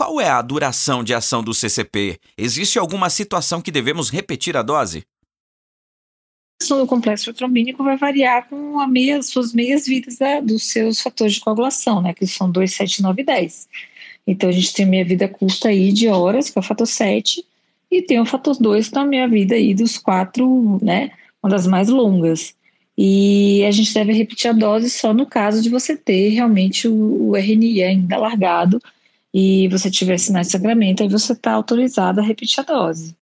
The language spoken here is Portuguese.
Qual é a duração de ação do CCP? Existe alguma situação que devemos repetir a dose? A ação do complexo trombínico vai variar com as meia, suas meias vidas né, dos seus fatores de coagulação, né, que são 2, 7, 9 e 10. Então a gente tem meia vida curta aí de horas, que é o fator 7, e tem o fator 2, que é a meia vida aí dos quatro, né, uma das mais longas. E a gente deve repetir a dose só no caso de você ter realmente o, o RNI ainda largado e você tiver sinais de sangramento, aí você está autorizado a repetir a dose.